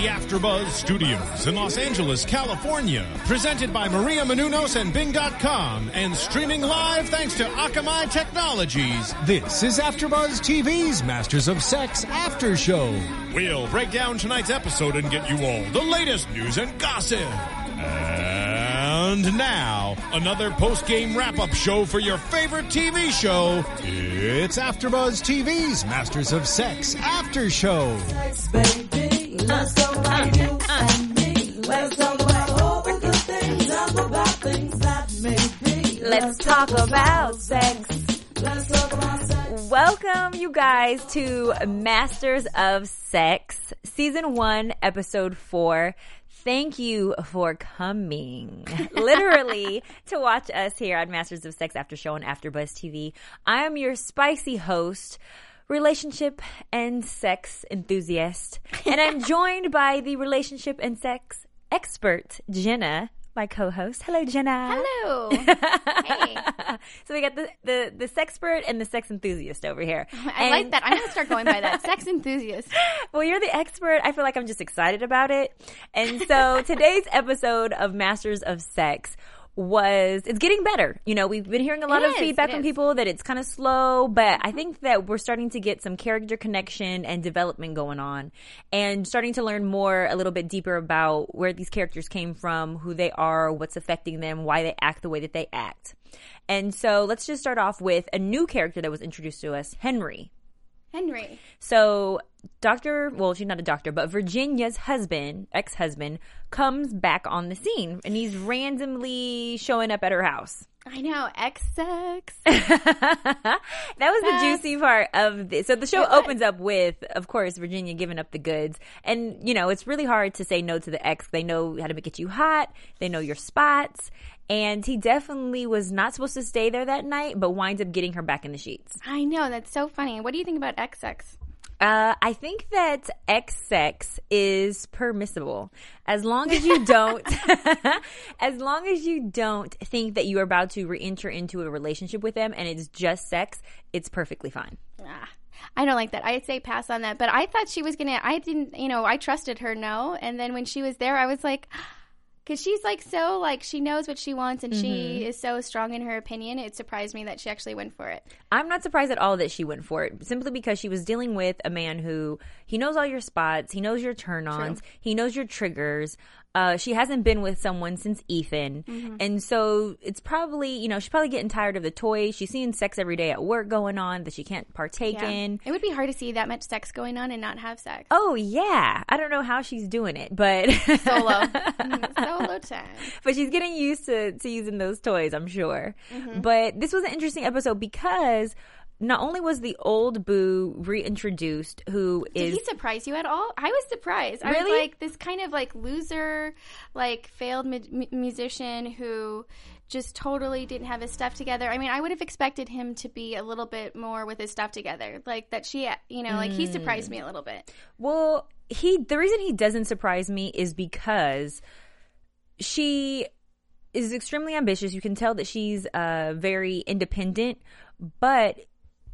The AfterBuzz Studios in Los Angeles, California, presented by Maria Menounos and Bing.com, and streaming live thanks to Akamai Technologies. This is AfterBuzz TV's Masters of Sex After Show. We'll break down tonight's episode and get you all the latest news and gossip. And now, another post-game wrap-up show for your favorite TV show. It's AfterBuzz TV's Masters of Sex After Show. baby. Let's talk about you and me. Let's talk about all the good things. Talk about things that make me. Let's talk about sex. Let's talk about sex. Welcome, you guys, to Masters of Sex, Season 1, Episode 4. Thank you for coming, literally, to watch us here on Masters of Sex After Show on AfterBuzz TV. I am your spicy host, relationship and sex enthusiast, and I'm joined by the relationship and sex expert, Jenna, my co-host. Hello, Jenna. Hello. hey. So we got the, the the sexpert and the sex enthusiast over here. I like that. I'm going to start going by that. Sex enthusiast. well, you're the expert. I feel like I'm just excited about it. And so today's episode of Masters of Sex was it's getting better. You know, we've been hearing a lot It of is, feedback from is. people that it's kind of slow, but I think that we're starting to get some character connection and development going on and starting to learn more a little bit deeper about where these characters came from, who they are, what's affecting them, why they act the way that they act. And so let's just start off with a new character that was introduced to us, Henry. Henry. So, Dr. Well, she's not a doctor, but Virginia's husband, ex husband, comes back on the scene and he's randomly showing up at her house. I know. ex sex. that was the juicy part of this. So the show It was. opens up with, of course, Virginia giving up the goods. And, you know, it's really hard to say no to the ex. They know how to get you hot. They know your spots. And he definitely was not supposed to stay there that night, but winds up getting her back in the sheets. I know. That's so funny. What do you think about X sex? Uh, I think that X sex is permissible as long as you don't, as long as you don't think that you are about to re-enter into a relationship with them and it's just sex. It's perfectly fine. Ah, I don't like that. I'd say pass on that. But I thought she was to, I didn't, you know, I trusted her no. And then when she was there, I was like, because she's like so, like, she knows what she wants and she mm-hmm. is so strong in her opinion. It surprised me that she actually went for it. I'm not surprised at all that she went for it, simply because she was dealing with a man who he knows all your spots, he knows your turn-ons, he knows your triggers. Uh, she hasn't been with someone since Ethan, Mm-hmm. and so it's probably you know she's probably getting tired of the toys. She's seeing sex every day at work going on that she can't partake in. It would be hard to see that much sex going on and not have sex. Oh yeah, I don't know how she's doing it, but Solo. Mm, Solo time. but she's getting used to, to using those toys, I'm sure. Mm-hmm. But this was an interesting episode because not only was the old Boo reintroduced, who Did he surprise you at all? I was surprised. I was like this kind of like loser, like failed mu- mu- musician who just totally didn't have his stuff together. I mean, I would have expected him to be a little bit more with his stuff together. Like that she, you know, like he surprised me a little bit. well, he the reason he doesn't surprise me is because she is extremely ambitious. You can tell that she's uh, very independent, but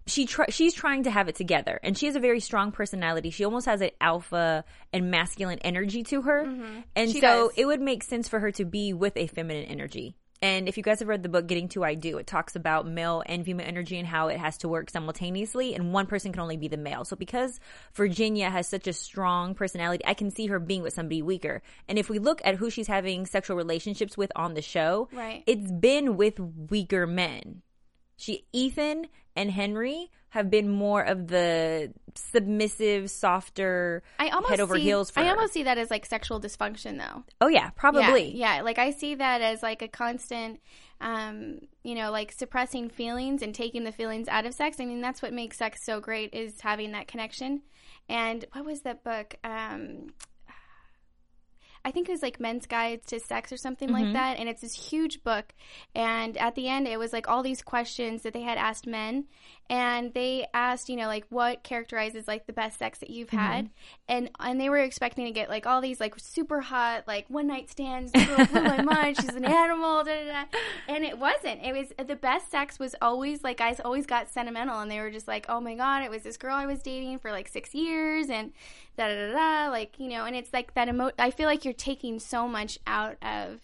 she try, she's trying to have it together, and she has a very strong personality. She almost has an alpha and masculine energy to her, and Mm-hmm. She so does. it would make sense for her to be with a feminine energy. And if you guys have read the book Getting to I Do, it talks about male and female energy and how it has to work simultaneously, and one person can only be the male. So because Virginia has such a strong personality, I can see her being with somebody weaker. And if we look at who she's having sexual relationships with on the show, Right. it's been with weaker men. She Ethan and Henry have been more of the submissive, softer, I almost head over see, heels for I her. almost see that as like sexual dysfunction, though. oh yeah, probably. Yeah, yeah, like I see that as like a constant, um, you know, like suppressing feelings and taking the feelings out of sex. I mean, that's what makes sex so great is having that connection. And what was that book? Um, I think it was like Men's Guides to Sex or something Mm-hmm. like that, and it's this huge book. And at the end, it was like all these questions that they had asked men, and they asked, you know, like what characterizes like the best sex that you've Mm-hmm. had, and and they were expecting to get like all these like super hot like one night stands. Girl blew my mind. She's an animal. Da, da, da. And it wasn't. It was the best sex was always like guys always got sentimental, and they were just like, oh my god, it was this girl I was dating for like six years, and da da da da. Like you know, and it's like that emo. I feel like you're taking so much out of.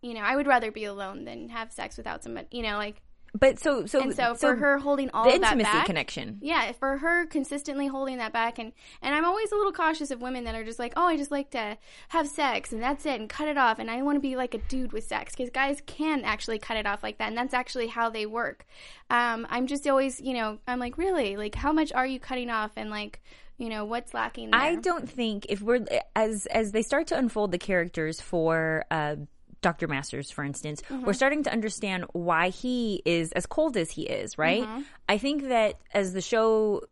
You know, I would rather be alone than have sex without somebody. You know, like But so so and so for her holding all the intimacy back, connection. yeah, for her consistently holding that back, and and I'm always a little cautious of women that are just like, oh, I just like to have sex and that's it, and cut it off, and I want to be like a dude with sex because guys can actually cut it off like that, and that's actually how they work. Um, I'm just always, you know, I'm like, really, like, how much are you cutting off, and like, you know, what's lacking there? I don't think if we're as as they start to unfold the characters for uh, Dr. Masters, for instance, Mm-hmm. we're starting to understand why he is as cold as he is. Right? Mm-hmm. I think that as the show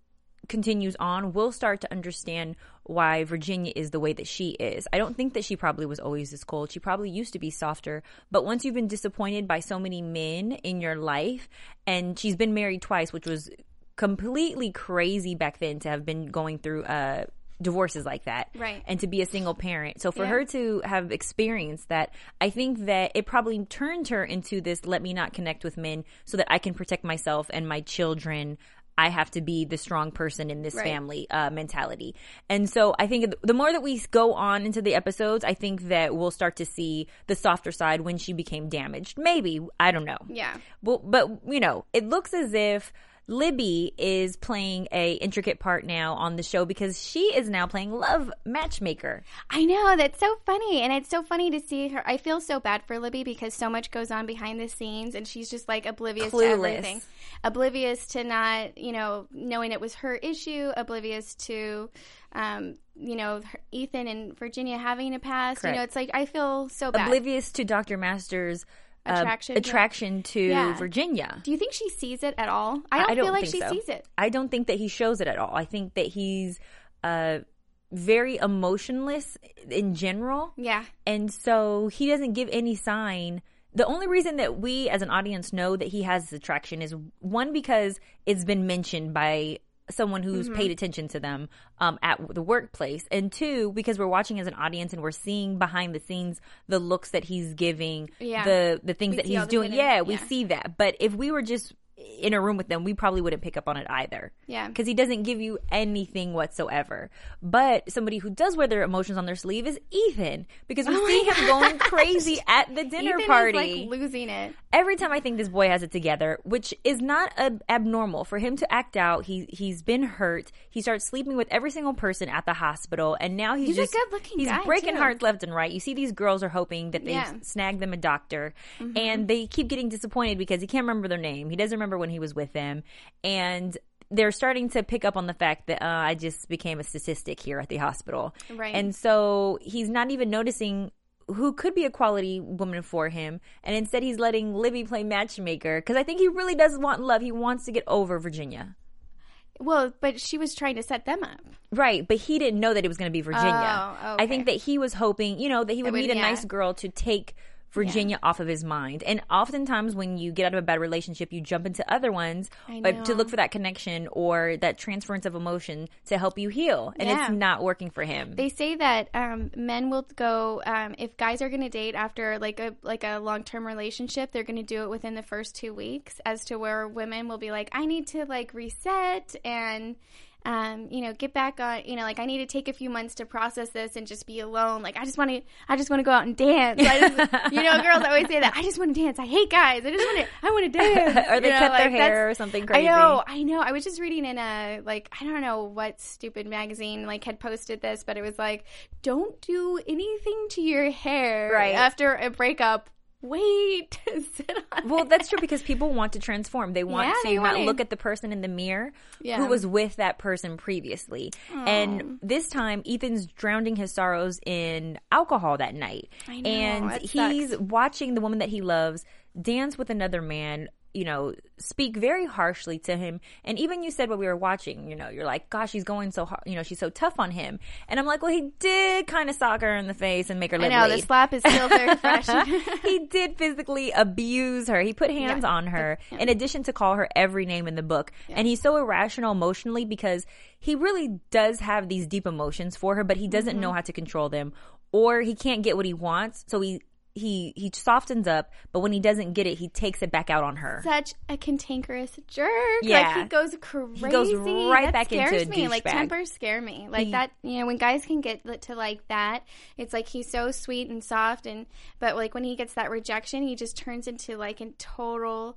continues on, we'll start to understand why Virginia is the way that she is. I don't think that she probably was always this cold. She probably used to be softer. But once you've been disappointed by so many men in your life, and she's been married twice, which was completely crazy back then to have been going through uh divorces like that Right. and to be a single parent so for Yeah. her to have experienced that i think that it probably turned her into this let me not connect with men so that i can protect myself and my children i have to be the strong person in this Right. family uh, mentality and so i think the more that we go on into the episodes i think that we'll start to see the softer side when she became damaged maybe i don't know Yeah. well, but you know, it looks as if Libby is playing a intricate part now on the show because she is now playing love matchmaker. I know that's so funny, and it's so funny to see her. I feel so bad for Libby because so much goes on behind the scenes, and she's just like oblivious to everything, oblivious to not, you know, knowing it was her issue, oblivious to, um, you know, Ethan and Virginia having a past. You know, it's like I feel so bad. Oblivious to Dr. Masters' Attraction to- attraction to Yeah. Virginia. Do you think she sees it at all? I don't, feel like she so. sees it. I don't think that he shows it at all. I think that he's uh, very emotionless in general. Yeah. And so he doesn't give any sign. The only reason that we as an audience know that he has this attraction is one because it's been mentioned by someone who's Mm-hmm. paid attention to them um, at the workplace, and two because we're watching as an audience and we're seeing behind the scenes the looks that he's giving, Yeah. the the things We that he's doing. hidden- yeah, we yeah. see that. But if we were just in a room with them, we probably wouldn't pick up on it either. Yeah. Because he doesn't give you anything whatsoever. But somebody who does wear their emotions on their sleeve is Ethan. Because we Oh see him going crazy at the dinner Ethan party. is like losing it. Every time I think this boy has it together, which is not ab- abnormal for him to act out. He he's been hurt. He starts sleeping with every single person at the hospital, and now he's, He's a just good-looking he's guy, breaking too. hearts left and right. You see, these girls are hoping that they Yeah. Mm-hmm. snag them a doctor, and they keep getting disappointed because he can't remember their name. He doesn't remember when he was with them, and they're starting to pick up on the fact that uh, I just became a statistic here at the hospital, Right. And so he's not even noticing who could be a quality woman for him, and instead he's letting Libby play matchmaker because I think he really does want love. He wants to get over Virginia. Well, but she was trying to set them up. Right, but he didn't know that it was going to be Virginia. Oh, I think that he was hoping, you know, that he would would- meet a yeah. nice girl to take Virginia off of his mind. And oftentimes, when you get out of a bad relationship, you jump into other ones but to look for that connection or that transference of emotion to help you heal. And Yeah. it's not working for him. They say that um, men will go um, if guys are going to date after like a like a long term relationship, they're going to do it within the first two weeks. As to where women will be like, I need to like reset and. Um, you know, get back on. You know, like I need to take a few months to process this and just be alone. Like I just want to, I just want to go out and dance. I just, you know, girls always say that. I just want to dance. I hate guys. I just want to, I want to dance. or they You know, cut their hair or something crazy. I know, I know. I was just reading in a like I don't know what stupid magazine like had posted this, but it was like, don't do anything to your hair Right. after a breakup. Wait to sit on. Well, that's true because people want to transform. They want Yeah, to they not look at the person in the mirror Yeah. who was with that person previously. And this time, Ethan's drowning his sorrows in alcohol that night. Know, and he's sucks. watching the woman that he loves dance with another man. You know, speak very harshly to him. And even you said when we were watching, you know, you're like, gosh, she's going so hard, you know, she's so tough on him. And I'm like, well, he did kind of sock her in the face and make her I know the slap is still very fresh. he did physically abuse her. He put hands Yeah. on her in addition to call her every name in the book. And he's so irrational emotionally because he really does have these deep emotions for her, but he doesn't Mm-hmm. know how to control them or he can't get what he wants. So he he he softens up, but when he doesn't get it, he takes it back out on her. Such a cantankerous jerk. Yeah. Like he goes crazy. He goes right that back into scares a me. Like douchebag. tempers scare me. Like He- that. You know, when guys can get to like that, it's like he's so sweet and soft, and but like when he gets that rejection, he just turns into like a total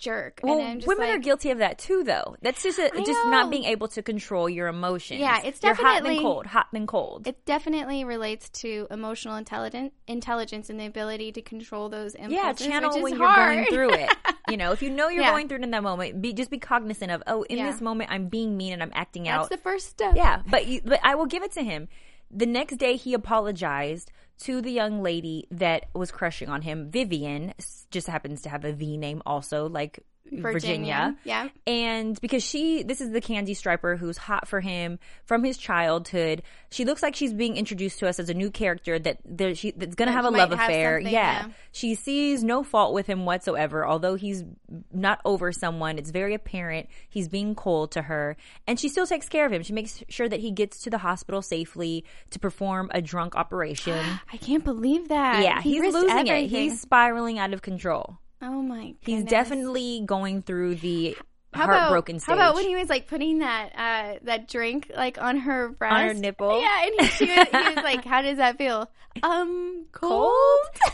jerk. Well, and I'm just women like, are guilty of that too, though. That's just a, just not being able to control your emotions. Yeah, it's You're hot definitely- than cold, hot and cold. It definitely relates to emotional intelligence, intelligence, and the ability to control those impulses. Yeah, channel when hard. you're going through it. You know, if you know you're Yeah. going through it in that moment, be just be cognizant of, oh, in Yeah. this moment I'm being mean and I'm acting That's out. That's the first step. yeah, but you, but I will give it to him. The next day he apologized to the young lady that was crushing on him. Vivian just happens to have a V name also, like Virginia. Virginia, yeah. And because she, this is the Candy Striper who's hot for him from his childhood. She looks like she's being introduced to us as a new character that there, she, that's going to have a love have affair. yeah. yeah. She sees no fault with him whatsoever, although he's not over someone. It's very apparent he's being cold to her. And she still takes care of him. She makes sure that he gets to the hospital safely to perform a drunk operation. I can't believe that. yeah, He he's losing it. He's spiraling out of control. Oh my! God. He's definitely going through the How heartbroken about, stage. How about when he was like putting that uh that drink like on her breast, On her nipple? Yeah, and he, she was, he was like, "How does that feel?" Um, cold.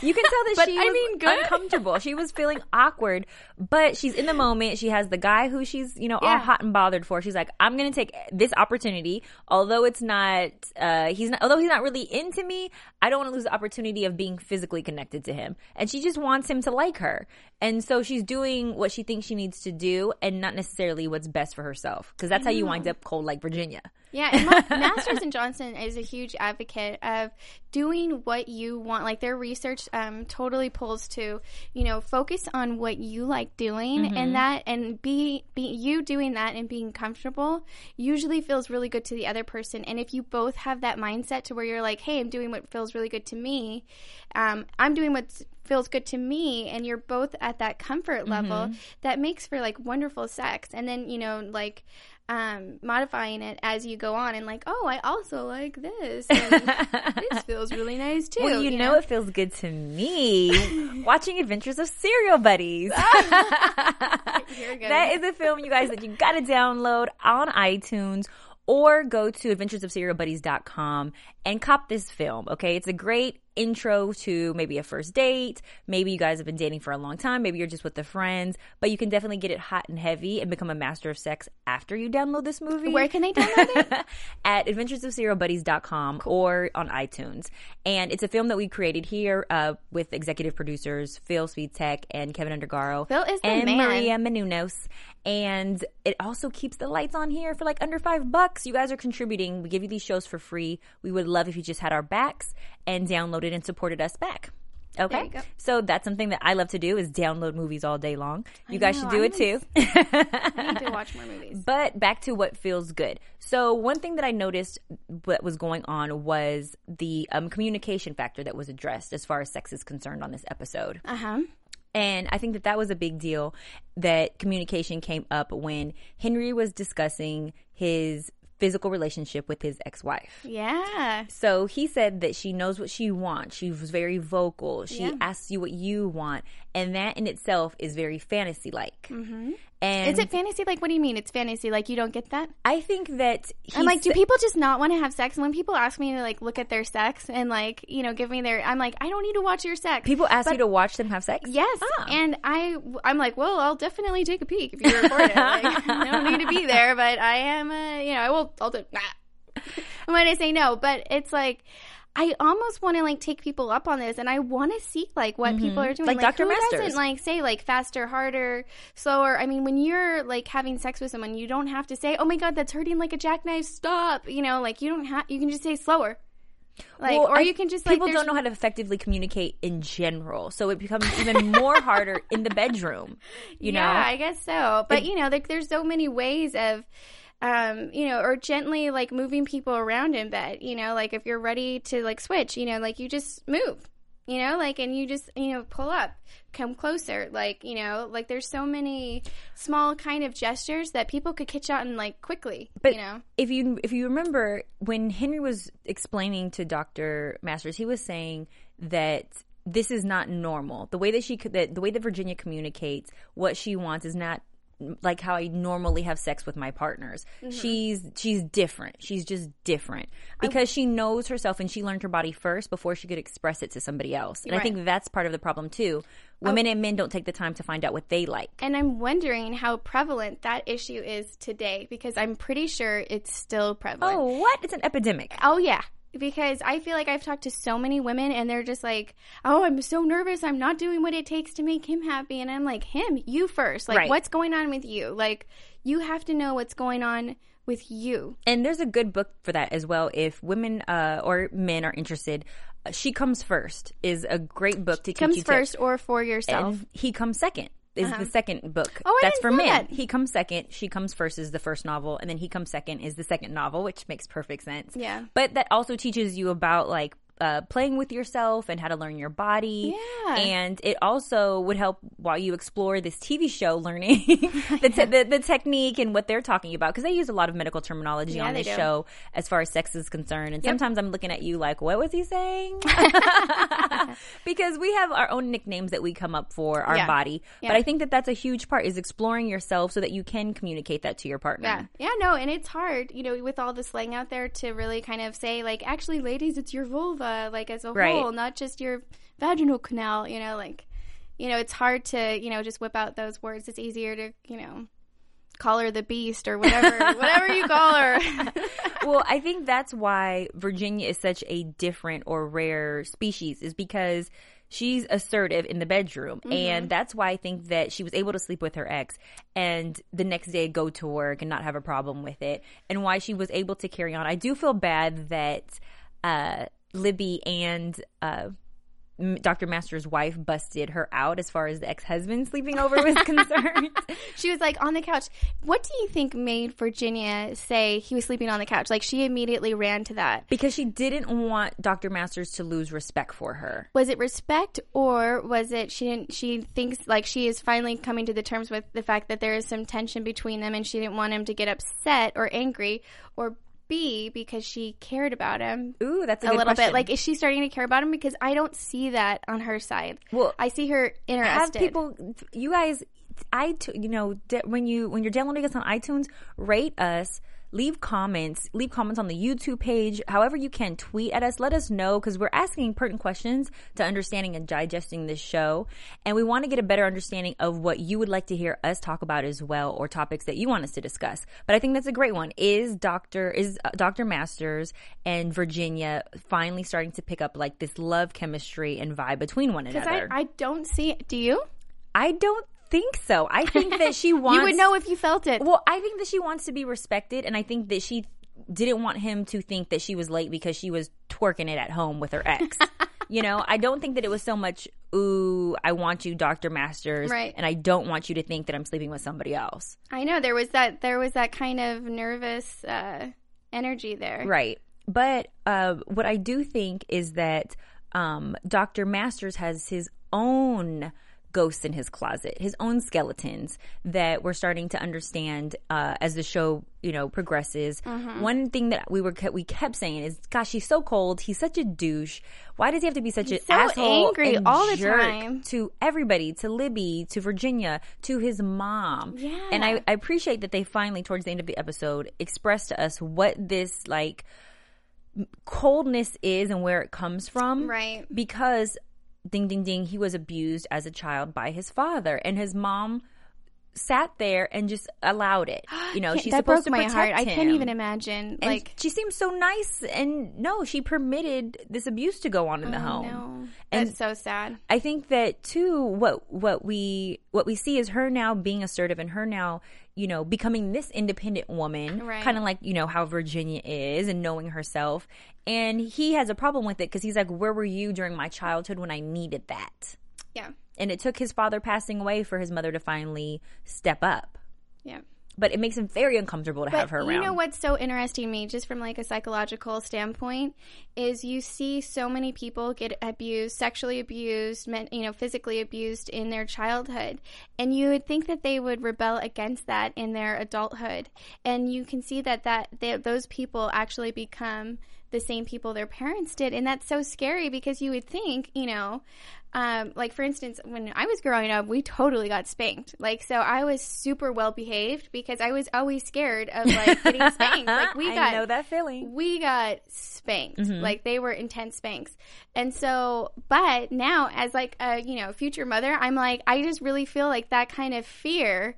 You can tell that But, she I was mean, good. uncomfortable. She was feeling awkward, but she's in the moment. She has the guy who she's, you know, all hot and bothered for. She's like, I'm going to take this opportunity, although it's not, uh, he's not, although he's not really into me, I don't want to lose the opportunity of being physically connected to him. And she just wants him to like her. And so she's doing what she thinks she needs to do and not necessarily what's best for herself. Cause that's how you wind up cold like Virginia. Yeah, and Ma- Masters and Johnson is a huge advocate of doing what you want. Like their research um, totally pulls to, you know, focus on what you like doing, Mm-hmm. and that and be be you doing that and being comfortable usually feels really good to the other person. And if you both have that mindset to where you're like, hey, I'm doing what feels really good to me, um, I'm doing what feels good to me, and you're both at that comfort level, Mm-hmm. that makes for like wonderful sex. And then you know, like um, modifying it as you go on and like, oh, I also like this. And this feels really nice too. Well, you, know, it feels good to me watching Adventures of Serial Buddies. That is a film, you guys, that you got to download on iTunes or go to adventuresofserialbuddies.com and cop this film, okay? It's a great intro to maybe a first date. Maybe you guys have been dating for a long time. Maybe you're just with the friends, but you can definitely get it hot and heavy and become a master of sex after you download this movie. Where can they download it? at adventuresofserialbuddies.com or on iTunes. And it's a film that we created here uh, with executive producers Phil Svitek and Kevin Undergaro. Phil is the and man. Maria Menounos. And it also keeps the lights on here for like under five bucks. You guys are contributing. We give you these shows for free. We would love if you just had our backs and downloaded and supported us back. Okay, so that's something that I love to do is download movies all day long. You guys know, should do I it too. I need to watch more movies. But back to what feels good. So one thing that I noticed what was going on was the um, communication factor that was addressed as far as sex is concerned on this episode. Uh huh. And I think that that was a big deal that communication came up when Henry was discussing his physical relationship with his ex-wife. Yeah. So he said that she knows what she wants. She was very vocal. She Yeah. asks you what you want, and that in itself is very fantasy-like. Mm-hmm. And Is it fantasy? Like, what do you mean? It's fantasy. Like, you don't get that? I think that I'm like, do people just not want to have sex? And when people ask me to like look at their sex and like, you know, give me their, I'm like, I don't need to watch your sex. People ask But- you to watch them have sex? Yes, Ah. and I I'm like, well, I'll definitely take a peek if you record it. Like, I don't need to be there, but I am, uh, you know, I will. I'll do. Nah. I'm going say no, but it's like. I almost want to like take people up on this, and I want to see like what people are doing. Mm-hmm. Like Dr. who Masters. doesn't like say like faster, harder, slower. I mean, when you're like having sex with someone, you don't have to say, "Oh my god, that's hurting like a jackknife." Stop. You know, like you don't have. You can just say slower. Like, Well, or I- you can just people there's- don't know how to effectively communicate in general, so it becomes even more harder in the bedroom. You know, I guess so. But you know, like there's so many ways of um, you know, or gently like moving people around in bed, you know, like if you're ready to like switch, you know, like you just move. You know, like and you just, you know, pull up, come closer. Like, you know, like there's so many small kind of gestures that people could catch on like quickly. But you know. if you if you remember when Henry was explaining to Dr. Masters, he was saying that this is not normal. The way that she that the way that Virginia communicates what she wants is not like how I normally have sex with my partners. Mm-hmm. She's she's different. She's just different because she knows herself and she learned her body first before she could express it to somebody else. And I think that's part of the problem too. Women and men don't take the time to find out what they like. And I'm wondering how prevalent that issue is today because I'm pretty sure it's still prevalent. Oh, what? It's an epidemic. Oh yeah, because I feel like I've talked to so many women and they're just like, "Oh, I'm so nervous. I'm not doing what it takes to make him happy." And I'm like, "Him, you first. Like Right. what's going on with you? Like you have to know what's going on with you." And there's a good book for that as well. If women uh, or men are interested, uh, "She Comes First is a great book to teach Comes you first To, or for yourself. and he comes second is uh-huh. the second book. Oh, I That's for men. that. He comes second. She comes first is the first novel, and then he comes second is the second novel, which makes perfect sense. Yeah. But that also teaches you about like. Uh, playing with yourself and how to learn your body. Yeah. And it also would help while you explore this TV show, learning the, te- the, the technique and what they're talking about. Because they use a lot of medical terminology Yeah, on this do. show as far as sex is concerned. And sometimes I'm looking at you like, what was he saying? because we have our own nicknames that we come up for our Yeah. body. Yeah. But I think that that's a huge part is exploring yourself so that you can communicate that to your partner. Yeah. Yeah, no, and it's hard, you know, with all the slang out there to really kind of say, like, actually, ladies, it's your vulva, like, as a Right. whole, not just your vaginal canal, you know, like, you know, it's hard to, you know, just whip out those words. It's easier to, you know, call her the beast or whatever, whatever you call her. well, I think that's why Virginia is such a different or rare species, is because she's assertive in the bedroom. And that's why I think that she was able to sleep with her ex and the next day go to work and not have a problem with it. And why she was able to carry on. I do feel bad that uh, Libby and uh, Dr. Master's wife busted her out as far as the ex husband sleeping over was concerned. she was like on the couch. What do you think made Virginia say he was sleeping on the couch? Like, she immediately ran to that. because she didn't want Dr. Masters to lose respect for her. was it respect or was it she didn't she thinks like she is finally coming to the terms with the fact that there is some tension between them and she didn't want him to get upset or angry or b because she cared about him Ooh, that's a, a little question. bit like is she starting to care about him because i don't see that on her side Well, i see her interested. have people you guys i you know when you when you're downloading us on itunes rate us leave comments leave comments on the youtube page however you can tweet at us. Let us know because we're asking pertinent questions to understanding and digesting this show. And we want to get a better understanding of what you would like to hear us talk about as well or topics that you want us to discuss. But i think that's a great one. Is dr is uh, dr masters and virginia finally starting to pick up like this love chemistry and vibe between one because another? I, I don't see it do you? I don't think so. I think that she wants. you would know if you felt it Well, I think that she wants to be respected, and I think that she didn't want him to think that she was late because she was twerking it at home with her ex. you know, I don't think that it was so much, ooh, I want you, Dr. Masters, Right. and I don't want you to think that I'm sleeping with somebody else. i know there was that there was that kind of nervous uh energy there Right. But uh, what I do think is that um, Dr. Masters has his own ghosts in his closet, his own skeletons that we're starting to understand uh, as the show, you know, progresses. One thing that we were we kept saying is, "Gosh, he's so cold. He's such a douche. Why does he have to be such an so asshole angry and all the time." to everybody, to Libby, to Virginia, to his mom?" Yeah. And I, I appreciate that they finally, towards the end of the episode, expressed to us what this like coldness is and where it comes from. Right. Because ding ding ding, he was abused as a child by his father. And his mom sat there and just allowed it. You know, she's that supposed broke to my heart. I can't even imagine. And like, she seems so nice, and no, she permitted this abuse to go on in the oh, home. Oh, no, And- that's so sad. I think that too. What what we what we see is her now being assertive, and her now you know becoming this independent woman, Right. kind of like you know how Virginia is, and knowing herself. And he has a problem with it because he's like, "Where were you during my childhood when I needed that?" Yeah, And it took his father passing away for his mother to finally step up. yeah. But it makes him very uncomfortable to have her around. You know what's so interesting to me, just from like a psychological standpoint, is you see so many people get abused, sexually abused, you know, physically abused in their childhood, and you would think that they would rebel against that in their adulthood, and you can see that that they, those people actually become the same people their parents did, and that's so scary because you would think, you know. Um, like for instance, when I was growing up, we totally got spanked. Like so, I was super well behaved because I was always scared of like getting spanked. Like we I got know that feeling. we got spanked Mm-hmm. like they were intense spanks and so but now as like a you know future mother i'm like i just really feel like that kind of fear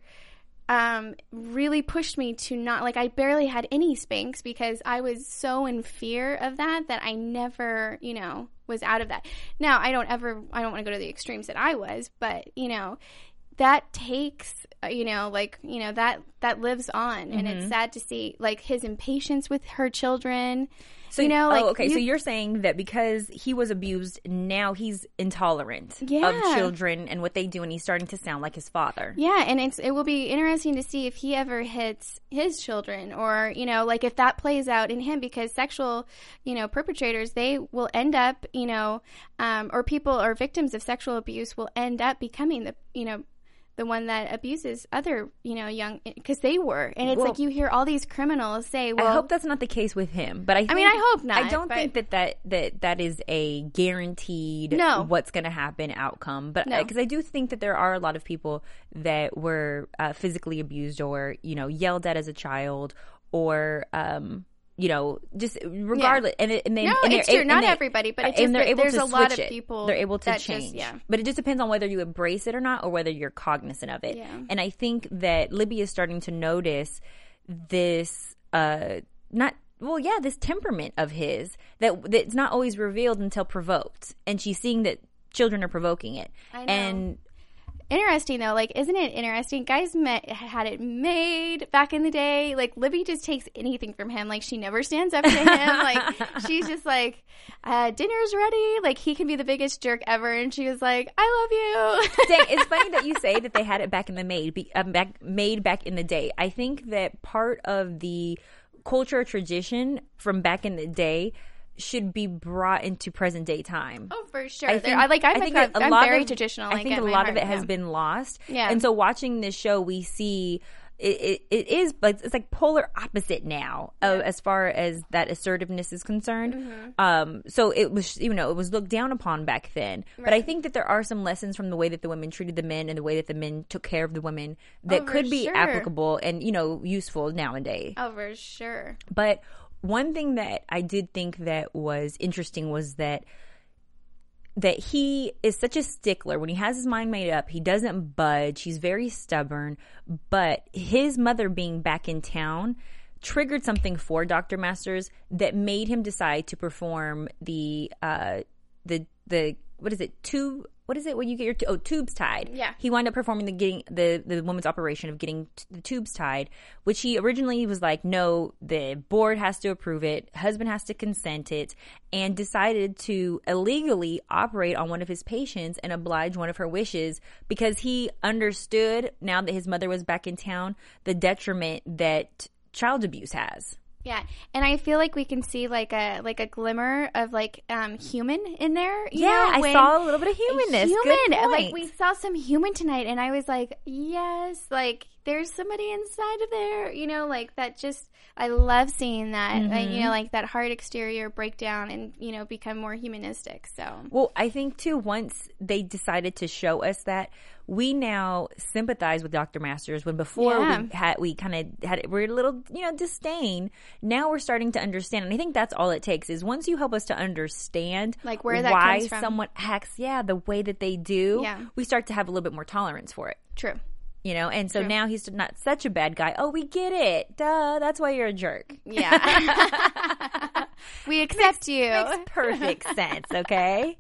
um really pushed me to not like i barely had any spanks because i was so in fear of that that i never you know was out of that. Now i don't ever i don't want to go to the extremes that i was but you know that takes you know like you know that that lives on and Mm-hmm. it's sad to see like his impatience with her children So you know like oh, okay. so you- you're saying that because he was abused, now he's intolerant Yeah. of children and what they do, and he's starting to sound like his father. yeah and it's it will be interesting to see if he ever hits his children or you know like if that plays out in him because sexual you know perpetrators they will end up you know um, or people or victims of sexual abuse will end up becoming the you know the one that abuses other you know young because they were and it's Well- like you hear all these criminals say well I hope that's not the case with him, but I. Think, mean, I hope not, I don't think that that that that is a guaranteed No. what's going to happen outcome. But No. because I do think that there are a lot of people that were uh, physically abused or you know yelled at as a child or. um you know, just regardless, and, it- and then No, and it's true. Not they- everybody, but it and they're able there's to a lot of it. people They're able to that just- change, yeah. but it just depends on whether you embrace it or not, or whether you're cognizant of it. Yeah. And I think that Libby is starting to notice this, uh, not well, yeah, this temperament of his that that's not always revealed until provoked, and she's seeing that children are provoking it, I know. and interesting though. Like isn't it interesting? Guys met, had it made back in the day. Like libby just takes anything from him. Like she never stands up to him. Like she's just like uh, dinner's ready. Like he can be the biggest jerk ever. And she was like i love you. Dang, it's funny that you say that they had it back in the made be, um, back made back in the day. I think that part of the culture tradition from back in the day should be brought into present day time. oh for sure I think, I, like i'm, I think a, a I'm lot very of, traditional I like, think a lot heart, of it has yeah. been lost. Yeah. And so watching this show, we see it, it, it is like it's like polar opposite now uh, as far as that assertiveness is concerned. Mm-hmm. Um, so it was you know it was looked down upon back then, but I think that there are some lessons from the way that the women treated the men and the way that the men took care of the women that Oh, could be sure. applicable and you know useful nowadays. oh for sure But one thing that I did think that was interesting was that that he is such a stickler. When he has his mind made up he doesn't budge. He's very stubborn. But his mother being back in town triggered something for Dr. Masters that made him decide to perform the uh the the what is it? Tube what is it when you get your t- oh tubes tied Yeah. he wound up performing the getting the the woman's operation of getting t- the tubes tied which he originally was like no the board has to approve it husband has to consent it and decided to illegally operate on one of his patients and oblige one of her wishes because he understood now that his mother was back in town the detriment that child abuse has Yeah, and I feel like we can see like a like a glimmer of like um human in there. you Yeah, know, I saw a little bit of humanness. Good Human, like we saw some human tonight, and I was like, yes, like there's somebody inside of there. You know, like that. Just I love seeing that. Like, Mm-hmm. you know, like that hard exterior break down and you know become more humanistic. So Well, I think too, once they decided to show us that, we now sympathize with Dr. Masters when before Yeah. we had, we kind of had, we're a little, you know, disdain. Now we're starting to understand. And I think that's all it takes is once you help us to understand Like, where that why comes from. someone acts, yeah, the way that they do, Yeah. we start to have a little bit more tolerance for it. true. You know, and so now he's not such a bad guy. Oh, we get it. Duh. That's why you're a jerk. Yeah. we accept you. Makes perfect sense, okay?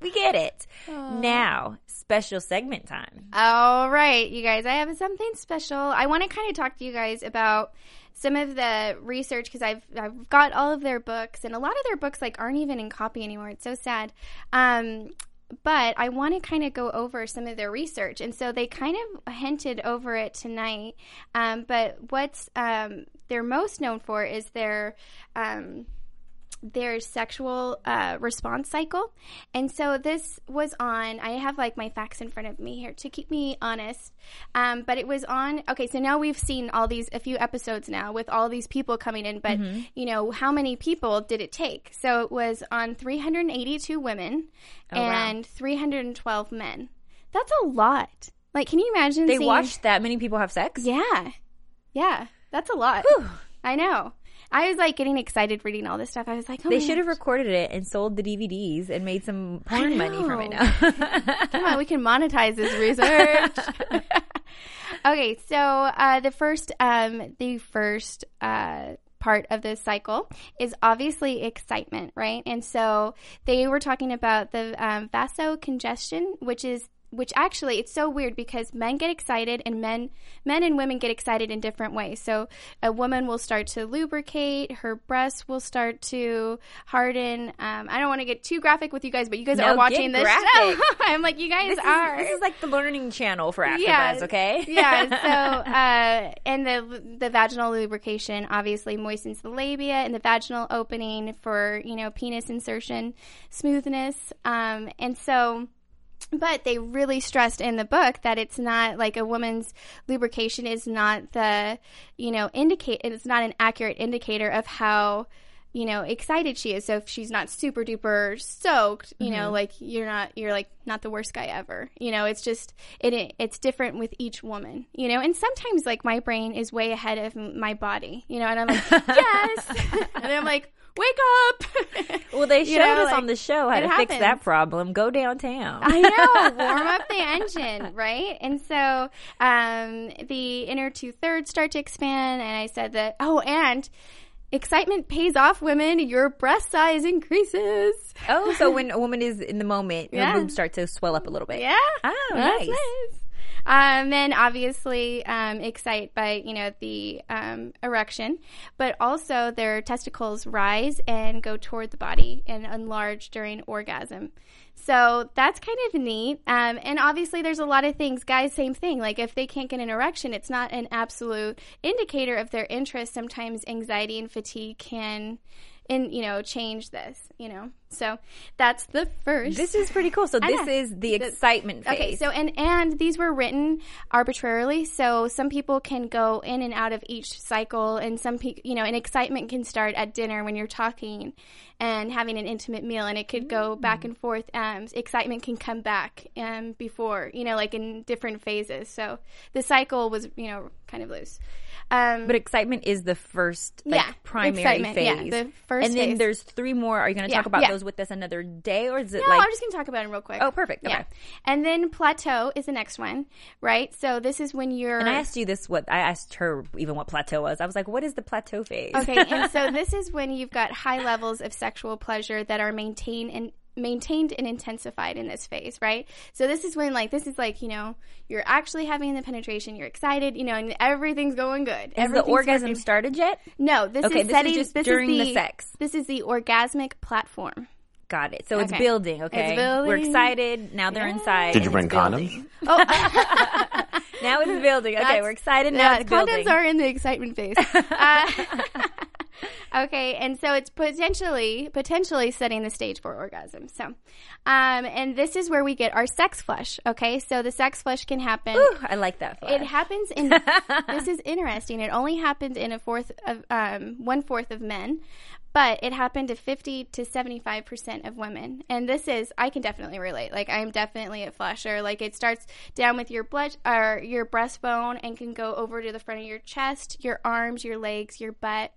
We get it. Now, special segment time. All right, you guys, I have something special. I want to kind of talk to you guys about some of the research because I've I've got all of their books and a lot of their books like aren't even in copy anymore. It's so sad. Um, but I want to kind of go over some of their research, and so they kind of hinted over it tonight. Um, but what's um, they're most known for is their um, their sexual uh, response cycle. And so this was on, I have like my facts in front of me here to keep me honest. Um, but it was on, okay, so now we've seen all these, a few episodes now with all these people coming in, but you know, how many people did it take? So it was on 382 women Oh, wow. and 312 men. That's a lot. Like, can you imagine? They seeing- watched that many people have sex? Yeah. Yeah. That's a lot. I know. I was like getting excited reading all this stuff. I was like, oh They should have recorded it and sold the DVDs and made some porn money from it now. Come on, we can monetize this research. okay, so uh, the first, um, the first uh, part of this cycle is obviously excitement, right? And so they were talking about the um, vasocongestion, which is which actually it's so weird because men get excited and men men and women get excited in different ways so a woman will start to lubricate her breasts will start to harden um, i don't want to get too graphic with you guys but you guys No, are watching this graphic. show i'm like you guys this, is, are this is like the learning channel for AfterBuzz, Yeah. okay? yeah. So, uh, and the the vaginal lubrication obviously moistens the labia and the vaginal opening for you know penis insertion smoothness. Um, and so. But they really stressed in the book that it's not like a woman's lubrication is not the, you know, indicate it's not an accurate indicator of how, you know, excited she is. So if she's not super duper soaked, you know, mm-hmm. like you're not, you're like not the worst guy ever. You know, it's just it, it it's different with each woman. You know, and sometimes like my brain is way ahead of my body. You know, and I'm like yes, and I'm like wake up. Well, they You showed know, us like, on the show how to fix that problem. Go downtown. I know, warm up the engine, right? And so um, the inner two thirds start to expand, and I said that. Oh, and excitement pays off, women. Your breast size increases. oh, so when a woman is in the moment, Yeah. her boobs start to swell up a little bit. Yeah. Oh, nice. nice. Um, then obviously um, excite by you know the um, erection, but also their testicles rise and go toward the body and enlarge during orgasm. So that's kind of neat. Um, and obviously, there's a lot of things. Guys, same thing. Like if they can't get an erection, it's not an absolute indicator of their interest. Sometimes anxiety and fatigue can, and you know, change this. You know, so that's the first. This is pretty cool. So this is the excitement phase. Okay, so and and these were written arbitrarily, so some people can go in and out of each cycle, and some people, you know, an excitement can start at dinner when you're talking and having an intimate meal, and it could go back and forth. Um, excitement can come back um, before, you know, like in different phases. So the cycle was, you know, kind of loose. Um, But excitement is the first, like, Yeah, primary excitement, yeah, phase. the first and then phase. there's three more. Are you going to Yeah, talk about yeah. those with us another day, or is it No, like? I'm just going to talk about them real quick. Oh, perfect. Okay. Yeah. And then plateau is the next one, right? So this is when you're. and I asked you this. What I asked her even what plateau was. I was like, "What is the plateau phase?" Okay, and so this is when you've got high levels of sexual pleasure that are maintained and maintained and intensified in this phase, right? So this is when like this is like, you know, you're actually having the penetration, you're excited, you know, and everything's going good. Has the orgasm working. started yet? No, this Okay, is this is setting just this during is the the sex. This is the orgasmic platform. Got it. So it's building. Okay, building. we're excited. Now they're inside. Did you bring condoms? Oh. condoms? Now it's building. Okay, That's- we're excited. Now Yeah, it's condoms building. are in the excitement phase. Uh, okay, and so it's potentially potentially setting the stage for orgasm. So, um, and this is where we get our sex flush. Okay, so the sex flush can happen. Ooh, I like that. It happens in. this is interesting. It only happens in a fourth of um, one fourth of men, but it happened to fifty to seventy five percent of women. And this is I can definitely relate. Like I'm definitely a flusher. Like it starts down with your blood or your breastbone and can go over to the front of your chest, your arms, your legs, your butt.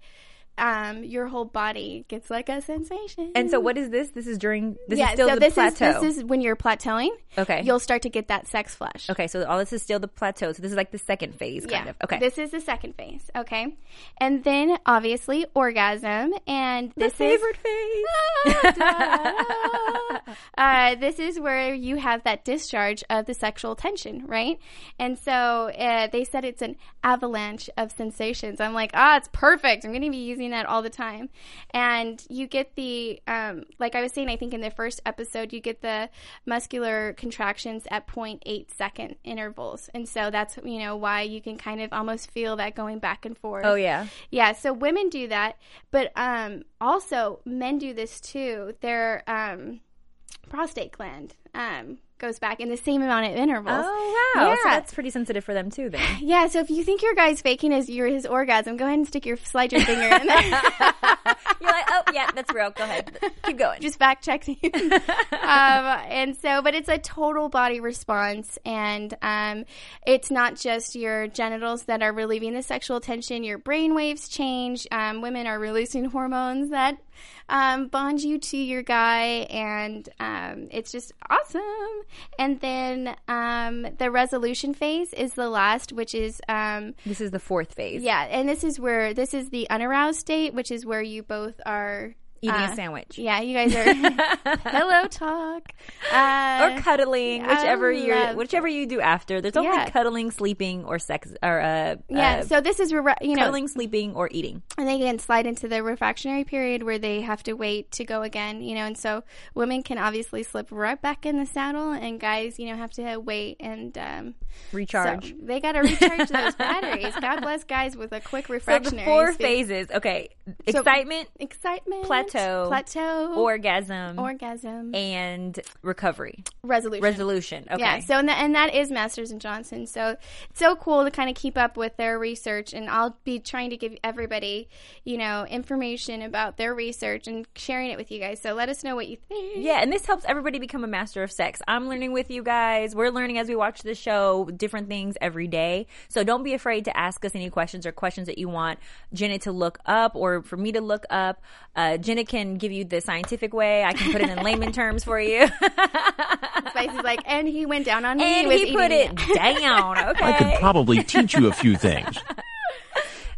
Um, your whole body gets like a sensation. And so, what is this? This is during. This yeah, is still so the this plateau. is this is when you're plateauing. Okay. you'll start to get that sex flush. okay, so all this is still the plateau. So this is like the second phase, kind of. Okay. This is the second phase. Okay. And then obviously orgasm. And the this favorite is. phase. uh, this is where you have that discharge of the sexual tension, right? And so uh, they said it's an avalanche of sensations. I'm like, ah, it's perfect. I'm going to be using that all the time. And you get the, um, like I was saying, I think in the first episode, you get the muscular contractions at 0.8 second intervals. And so that's, you know, why you can kind of almost feel that going back and forth. oh yeah. Yeah, so women do that, but um, also men do this too. Their um, prostate gland um, goes back in the same amount of intervals. Oh wow. So Yeah. that's pretty sensitive for them too. Then. Yeah, so if you think your guy's faking his your his orgasm, go ahead and stick your slide your finger in there. You're like, oh yeah, that's real. Go ahead, keep going. Just fact check you. um, and so, but it's a total body response, and um, it's not just your genitals that are relieving the sexual tension. Your brain waves change. Um, women are releasing hormones that um, bond you to your guy, and um, it's just awesome. And then um, the resolution phase is the last, which is um, this is the fourth phase. yeah, and this is where this is the unaroused state, which is where you both are Eating uh, a sandwich. Yeah, you guys are hello talk uh, Or cuddling, whichever you love- whichever you do after. There's only Yeah. cuddling, sleeping, or sex, or uh, yeah. uh, so this is where you know, cuddling, sleeping, or eating. and they can slide into the refractionary period where they have to wait to go again. You know, and so women can obviously slip right back in the saddle, and guys, you know, have to wait and um, Recharge. So they got to recharge those batteries. God bless guys with a quick So the four speed. phases. Okay, So- excitement, excitement, Plateau. Plateau, orgasm, orgasm, and recovery. resolution. Resolution. Okay. Yeah, so and, that and that is Masters and Johnson. So it's so cool to kind of keep up with their research, and I'll be trying to give everybody, you know, information about their research and sharing it with you guys. So let us know what you think. Yeah, and this helps everybody become a master of sex. I'm learning with you guys. We're learning as we watch the show different things every day. So don't be afraid to ask us any questions or questions that you want Jenna to look up or for me to look up. Uh, Jenna can give you the scientific way. I can put it in layman terms for you. Spicy's like, and he went down on me. and he put eating it down. Okay. I could probably teach you a few things.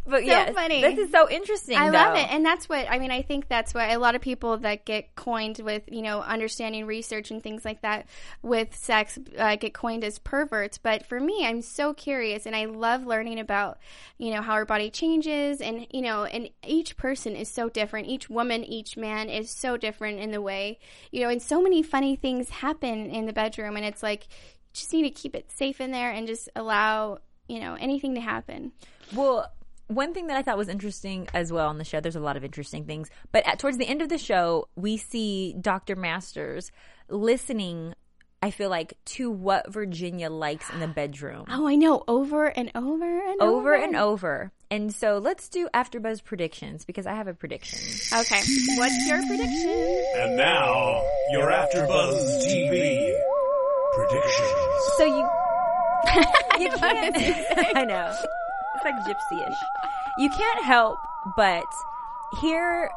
But yeah, funny. this is so interesting. I love it, and that's what I mean. I think that's what a lot of people that get coined with, you know, understanding research and things like that with sex uh, get coined as perverts. But for me, I'm so curious, and I love learning about, you know, how our body changes, and you know, and each person is so different. Each woman, each man is so different in the way, you know, and so many funny things happen in the bedroom, and it's like just need to keep it safe in there and just allow, you know, anything to happen. Well, one thing that I thought was interesting as well on the show, there's a lot of interesting things, but at, towards the end of the show, we see Dr. Masters listening, I feel like, to what Virginia likes in the bedroom. Oh, I know, over and over and Over and over. And so let's do AfterBuzz predictions because I have a prediction. Okay. What's your prediction? And now, your AfterBuzz TV predictions. So you, you can't. I know it's like gypsy-ish. You can't help but hear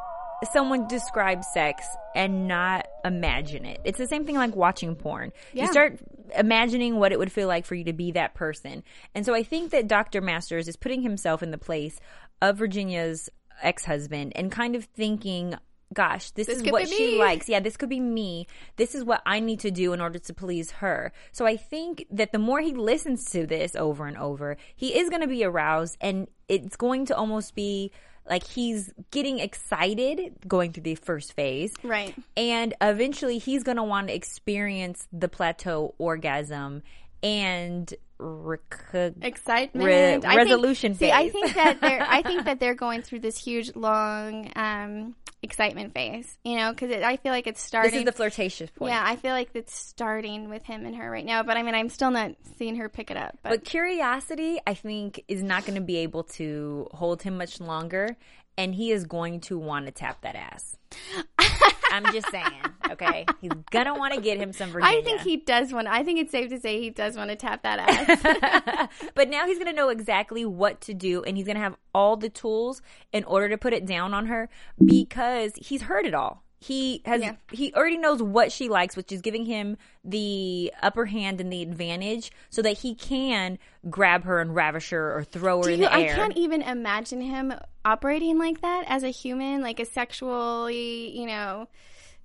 someone describe sex and not imagine it. It's the same thing like watching porn. You start imagining what it would feel like for you to be that person. And so I think that Dr. Masters is putting himself in the place of Virginia's ex-husband and kind of thinking gosh, this, This is what she me. likes. Yeah, this could be me. This is what I need to do in order to please her. So I think that the more he listens to this over and over, he is going to be aroused and it's going to almost be like he's getting excited going through the first phase. Right. And eventually he's going to want to experience the plateau orgasm and rec- Excitement. Re- I think- resolution see, I think that they're. I think that they're going through this huge, long um, excitement phase. You know, because I feel like it's starting. this is the flirtatious point. yeah, I feel like it's starting with him and her right now. But I mean, I'm still not seeing her pick it up. But, But curiosity, I think, is not going to be able to hold him much longer, and he is going to want to tap that ass. I'm just saying. Okay, he's gonna want to get him some Virginia. I think he does want. I think it's safe to say he does want to tap that ass. but now he's to know exactly what to do and he's to have all the tools in order to put it down on her because he's heard it all. He has Yeah. he already knows what she likes, which is giving him the upper hand and the advantage so that he can grab her and ravish her or throw her Do in you, the I can't even imagine him operating like that as a human, like a sexually, you know,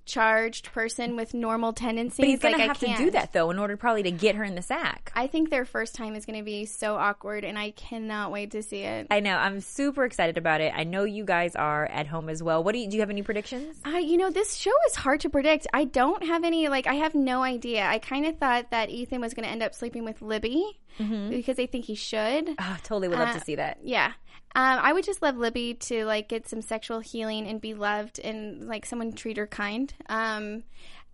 charged person with normal tendencies. but he's going like, have to do that though in order probably to get her in the sack. I think their first time is going to be so awkward, and I cannot wait to see it. I know. I'm super excited about it. I know you guys are at home as well. What do you do you have any predictions? Uh, you know, this show is hard to predict. I don't have any, like, I have no idea. I kind of thought that Ethan was going to end up sleeping with Libby because I think he should. Oh, totally would love Uh, to see that. Yeah. Um, I would just love Libby to like get some sexual healing and be loved and like someone treat her kind. Um,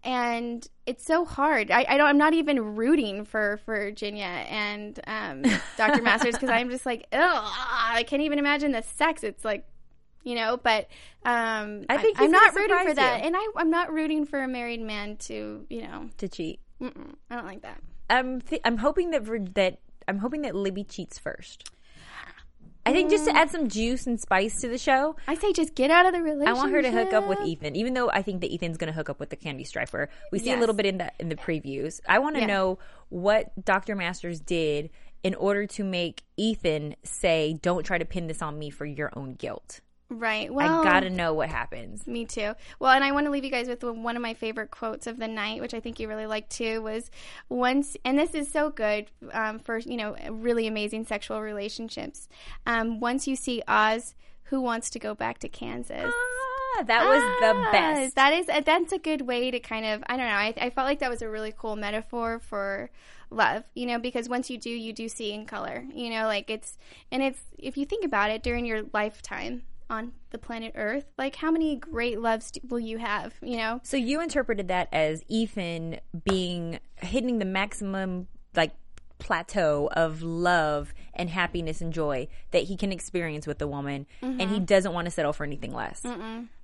and it's so hard. I, I don't. I'm not even rooting for for Virginia and um, Dr. Masters because I'm just like, ugh, I can't even imagine the sex. It's like, you know. But um, I think I, am not rooting for that, you. and I, I'm not rooting for a married man to, you know, To cheat. mm-mm, I don't like that. I'm th- I'm hoping that that I'm hoping that Libby cheats first. I think just to add mm. some juice and spice to the show. I say just get out of the relationship. I want her to hook up with Ethan, even though I think that Ethan's going to hook up with the Candy Striper. We see a little bit in the in the previews. I want to Yeah. know what Dr. Masters did in order to make Ethan say, "Don't try to pin this on me for your own guilt." Right. Well, I got to know what happens. Me too. Well, and I want to leave you guys with one of my favorite quotes of the night, which I think you really liked too. Was once, and this is so good um, for you know really amazing sexual relationships. Um, once you see Oz, who wants to go back to Kansas? Ah, that was the Ah, best. That is that's a good way to kind of I don't know. I, I felt like that was a really cool metaphor for love. You know, because once you do, you do see in color. You know, like it's and it's if you think about it during your lifetime on the planet Earth, like how many great loves do- will you have? You know, So you interpreted that as Ethan being hitting the maximum like plateau of love and happiness and joy that he can experience with the woman and he mm-hmm. doesn't want to settle for anything less.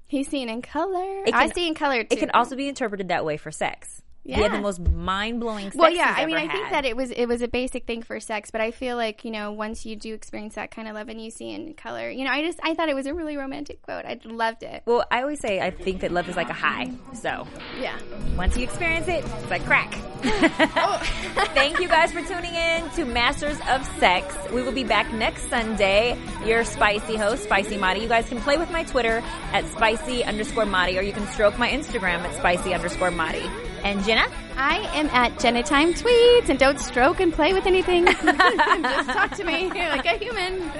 he's seeing in color. It I see in color too. It can also be interpreted that way for sex. He had the most mind-blowing Well, yeah. I mean, I think that it was it was a basic thing for sex, but I feel like you know once you do experience that kind of love and you see in color, you know, I just I thought it was a really romantic quote. I loved it. well, I always say I think that love is like a high. So Yeah. once you experience it, it's like crack. Oh. Thank you guys for tuning in to Masters of Sex. We will be back next Sunday. Your spicy host, Spicy Madi. You guys can play with my Twitter at spicy underscore Madi, or you can stroke my Instagram at spicy underscore Madi. And Jenna? I am at Jenna Time Tweets, and don't stroke and play with anything. Just talk to me like a human.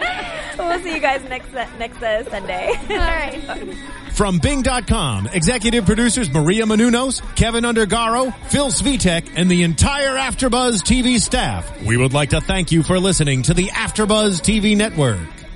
We'll see you guys next next uh, Sunday. All right. From Bing.com, executive producers Maria Menounos, Kevin Undergaro, Phil Svitek, and the entire Afterbuzz TV staff. We would like to thank you for listening to the Afterbuzz TV network.